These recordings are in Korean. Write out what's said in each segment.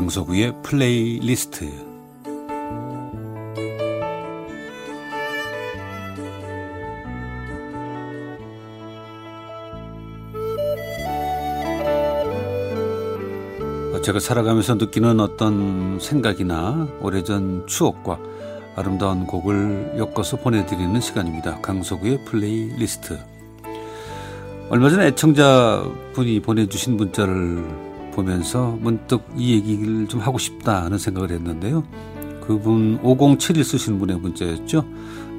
강석우의 플레이리스트 제가 살아가면서 느끼는 어떤 생각이나 오래전 추억과 아름다운 곡을 엮어서 보내드리는 시간입니다. 강석우의 플레이리스트. 얼마 전에 애청자 분이 보내주신 문자를 보면서 문득 이 얘기를 좀 하고 싶다 는 생각을 했는데요. 그분 5071 쓰신 분의 문자였죠.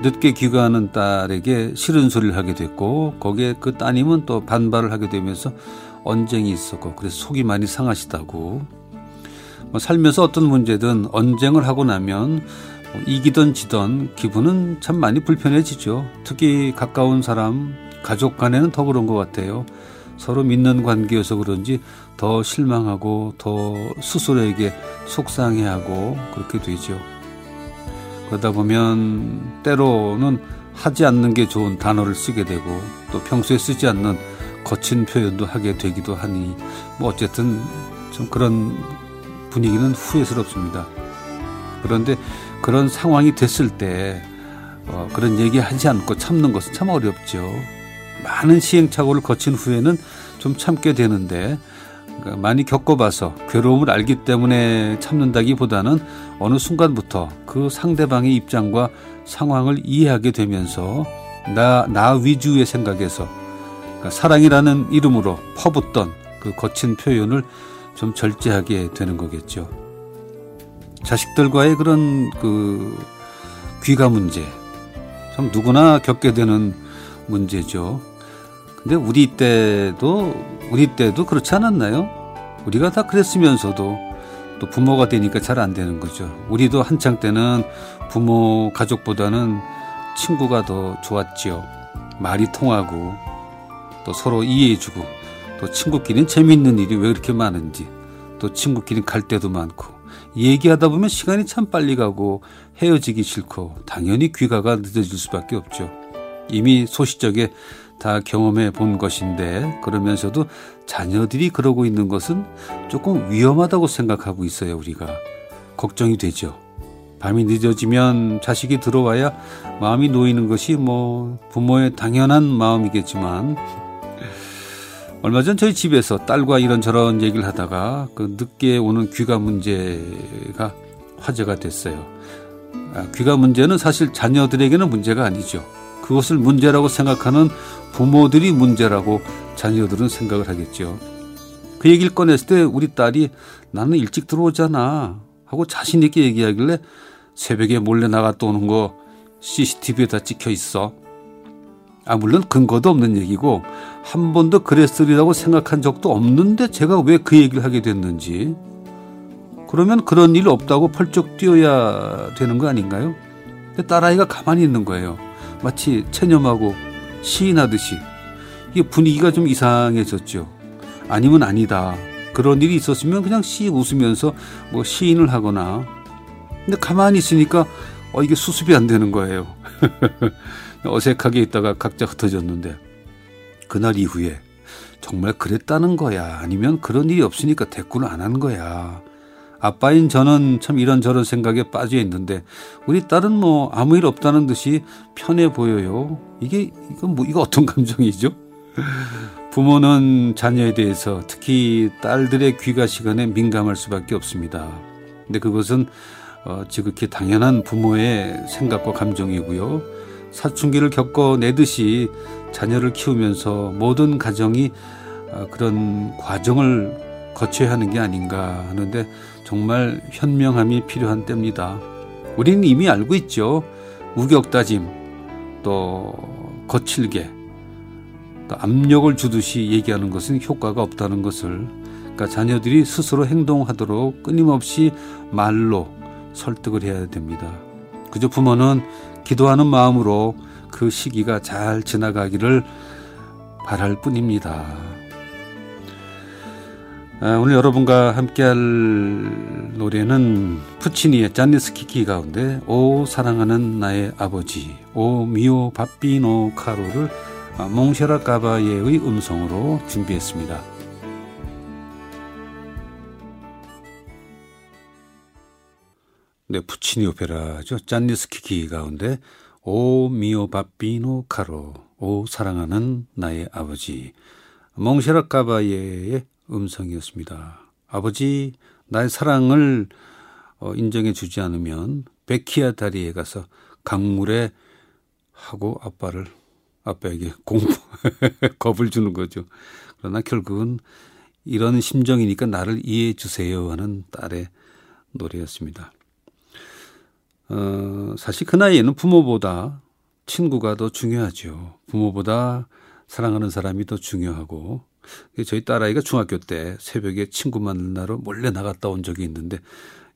늦게 귀가하는 딸에게 싫은 소리를 하게 됐고 거기에 그 따님은 또 반발을 하게 되면서 언쟁이 있었고 그래서 속이 많이 상하시다고 뭐 살면서 어떤 문제든 언쟁을 하고 나면 뭐 이기던 지던 기분은 참 많이 불편해지죠. 특히 가까운 사람, 가족 간에는 더 그런 것 같아요. 서로 믿는 관계여서 그런지 더 실망하고 더 스스로에게 속상해하고 그렇게 되죠. 그러다 보면 때로는 하지 않는 게 좋은 단어를 쓰게 되고 또 평소에 쓰지 않는 거친 표현도 하게 되기도 하니 뭐 어쨌든 좀 그런 분위기는 후회스럽습니다. 그런데 그런 상황이 됐을 때 어, 그런 얘기 하지 않고 참는 것은 참 어렵죠. 많은 시행착오를 거친 후에는 좀 참게 되는데 그러니까 많이 겪어봐서 괴로움을 알기 때문에 참는다기보다는 어느 순간부터 그 상대방의 입장과 상황을 이해하게 되면서 나, 나 위주의 생각에서 그러니까 사랑이라는 이름으로 퍼붓던 그 거친 표현을 좀 절제하게 되는 거겠죠. 자식들과의 그런 그 귀가 문제, 참 누구나 겪게 되는 문제죠. 근데 우리 때도 우리 때도 그렇지 않았나요? 우리가 다 그랬으면서도 또 부모가 되니까 잘 안 되는 거죠. 우리도 한창 때는 부모 가족보다는 친구가 더 좋았지요. 말이 통하고 또 서로 이해해주고 또 친구끼리는 재미있는 일이 왜 그렇게 많은지 또 친구끼리 갈 때도 많고 얘기하다 보면 시간이 참 빨리 가고 헤어지기 싫고 당연히 귀가가 늦어질 수밖에 없죠. 이미 소시적에 다 경험해 본 것인데 그러면서도 자녀들이 그러고 있는 것은 조금 위험하다고 생각하고 있어요, 우리가. 걱정이 되죠. 밤이 늦어지면 자식이 들어와야 마음이 놓이는 것이 뭐 부모의 당연한 마음이겠지만 얼마 전 저희 집에서 딸과 이런저런 얘기를 하다가 그 늦게 오는 귀가 문제가 화제가 됐어요. 아, 귀가 문제는 사실 자녀들에게는 문제가 아니죠. 그것을 문제라고 생각하는 부모들이 문제라고 자녀들은 생각을 하겠죠. 그 얘기를 꺼냈을 때 우리 딸이 나는 일찍 들어오잖아 하고 자신 있게 얘기하길래 새벽에 몰래 나갔다 오는 거 CCTV에 다 찍혀 있어. 아, 물론 근거도 없는 얘기고 한 번도 그랬으리라고 생각한 적도 없는데 제가 왜 그 얘기를 하게 됐는지. 그러면 그런 일 없다고 펄쩍 뛰어야 되는 거 아닌가요? 근데 딸아이가 가만히 있는 거예요. 마치 체념하고 시인하듯이. 이게 분위기가 좀 이상해졌죠. 아니면 아니다. 그런 일이 있었으면 그냥 시 웃으면서 뭐 시인을 하거나. 근데 가만히 있으니까 어, 이게 수습이 안 되는 거예요. 어색하게 있다가 각자 흩어졌는데 그날 이후에 정말 그랬다는 거야. 아니면 그런 일이 없으니까 대꾸를 안 한 거야. 아빠인 저는 참 이런저런 생각에 빠져 있는데 우리 딸은 뭐 아무 일 없다는 듯이 편해 보여요. 이게 이건 뭐 이거 어떤 감정이죠? 부모는 자녀에 대해서 특히 딸들의 귀가 시간에 민감할 수밖에 없습니다. 근데 그것은 어, 지극히 당연한 부모의 생각과 감정이고요. 사춘기를 겪어내듯이 자녀를 키우면서 모든 가정이 어, 그런 과정을 거쳐야 하는 게 아닌가 하는데 정말 현명함이 필요한 때입니다. 우리는 이미 알고 있죠. 우격다짐, 또 거칠게, 또 압력을 주듯이 얘기하는 것은 효과가 없다는 것을 그러니까 자녀들이 스스로 행동하도록 끊임없이 말로 설득을 해야 됩니다. 그저 부모는 기도하는 마음으로 그 시기가 잘 지나가기를 바랄 뿐입니다. 아, 오늘 여러분과 함께할 노래는 푸치니의 짠니스키키 가운데 오 사랑하는 나의 아버지 오 미오 바비노 카로를 몽쉐라 까바예의 음성으로 준비했습니다. 네, 푸치니 오페라죠. 짠니스키키 가운데 오 미오 바비노 카로 오 사랑하는 나의 아버지 몽쉐라 까바예의 음성이었습니다. 아버지 나의 사랑을 어, 인정해 주지 않으면 베키아 다리에 가서 강물에 하고 아빠를 아빠에게 공부 겁을 주는 거죠. 그러나 결국은 이런 심정이니까 나를 이해해 주세요 하는 딸의 노래였습니다. 어, 사실 그 나이에는 부모보다 친구가 더 중요하죠. 부모보다 사랑하는 사람이 더 중요하고 저희 딸아이가 중학교 때 새벽에 친구 만나러 몰래 나갔다 온 적이 있는데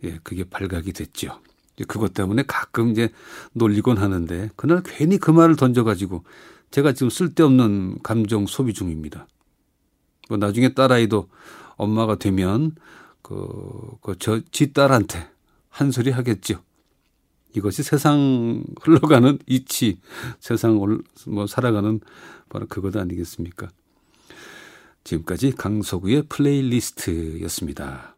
예, 그게 발각이 됐죠. 그것 때문에 가끔 이제 놀리곤 하는데 그날 괜히 그 말을 던져가지고 제가 지금 쓸데없는 감정 소비 중입니다. 뭐 나중에 딸아이도 엄마가 되면 그, 그, 저, 지 딸한테 한 소리 하겠죠. 이것이 세상 흘러가는 이치, 세상 뭐 살아가는 바로 그것 아니겠습니까? 지금까지 강서구의 플레이리스트였습니다.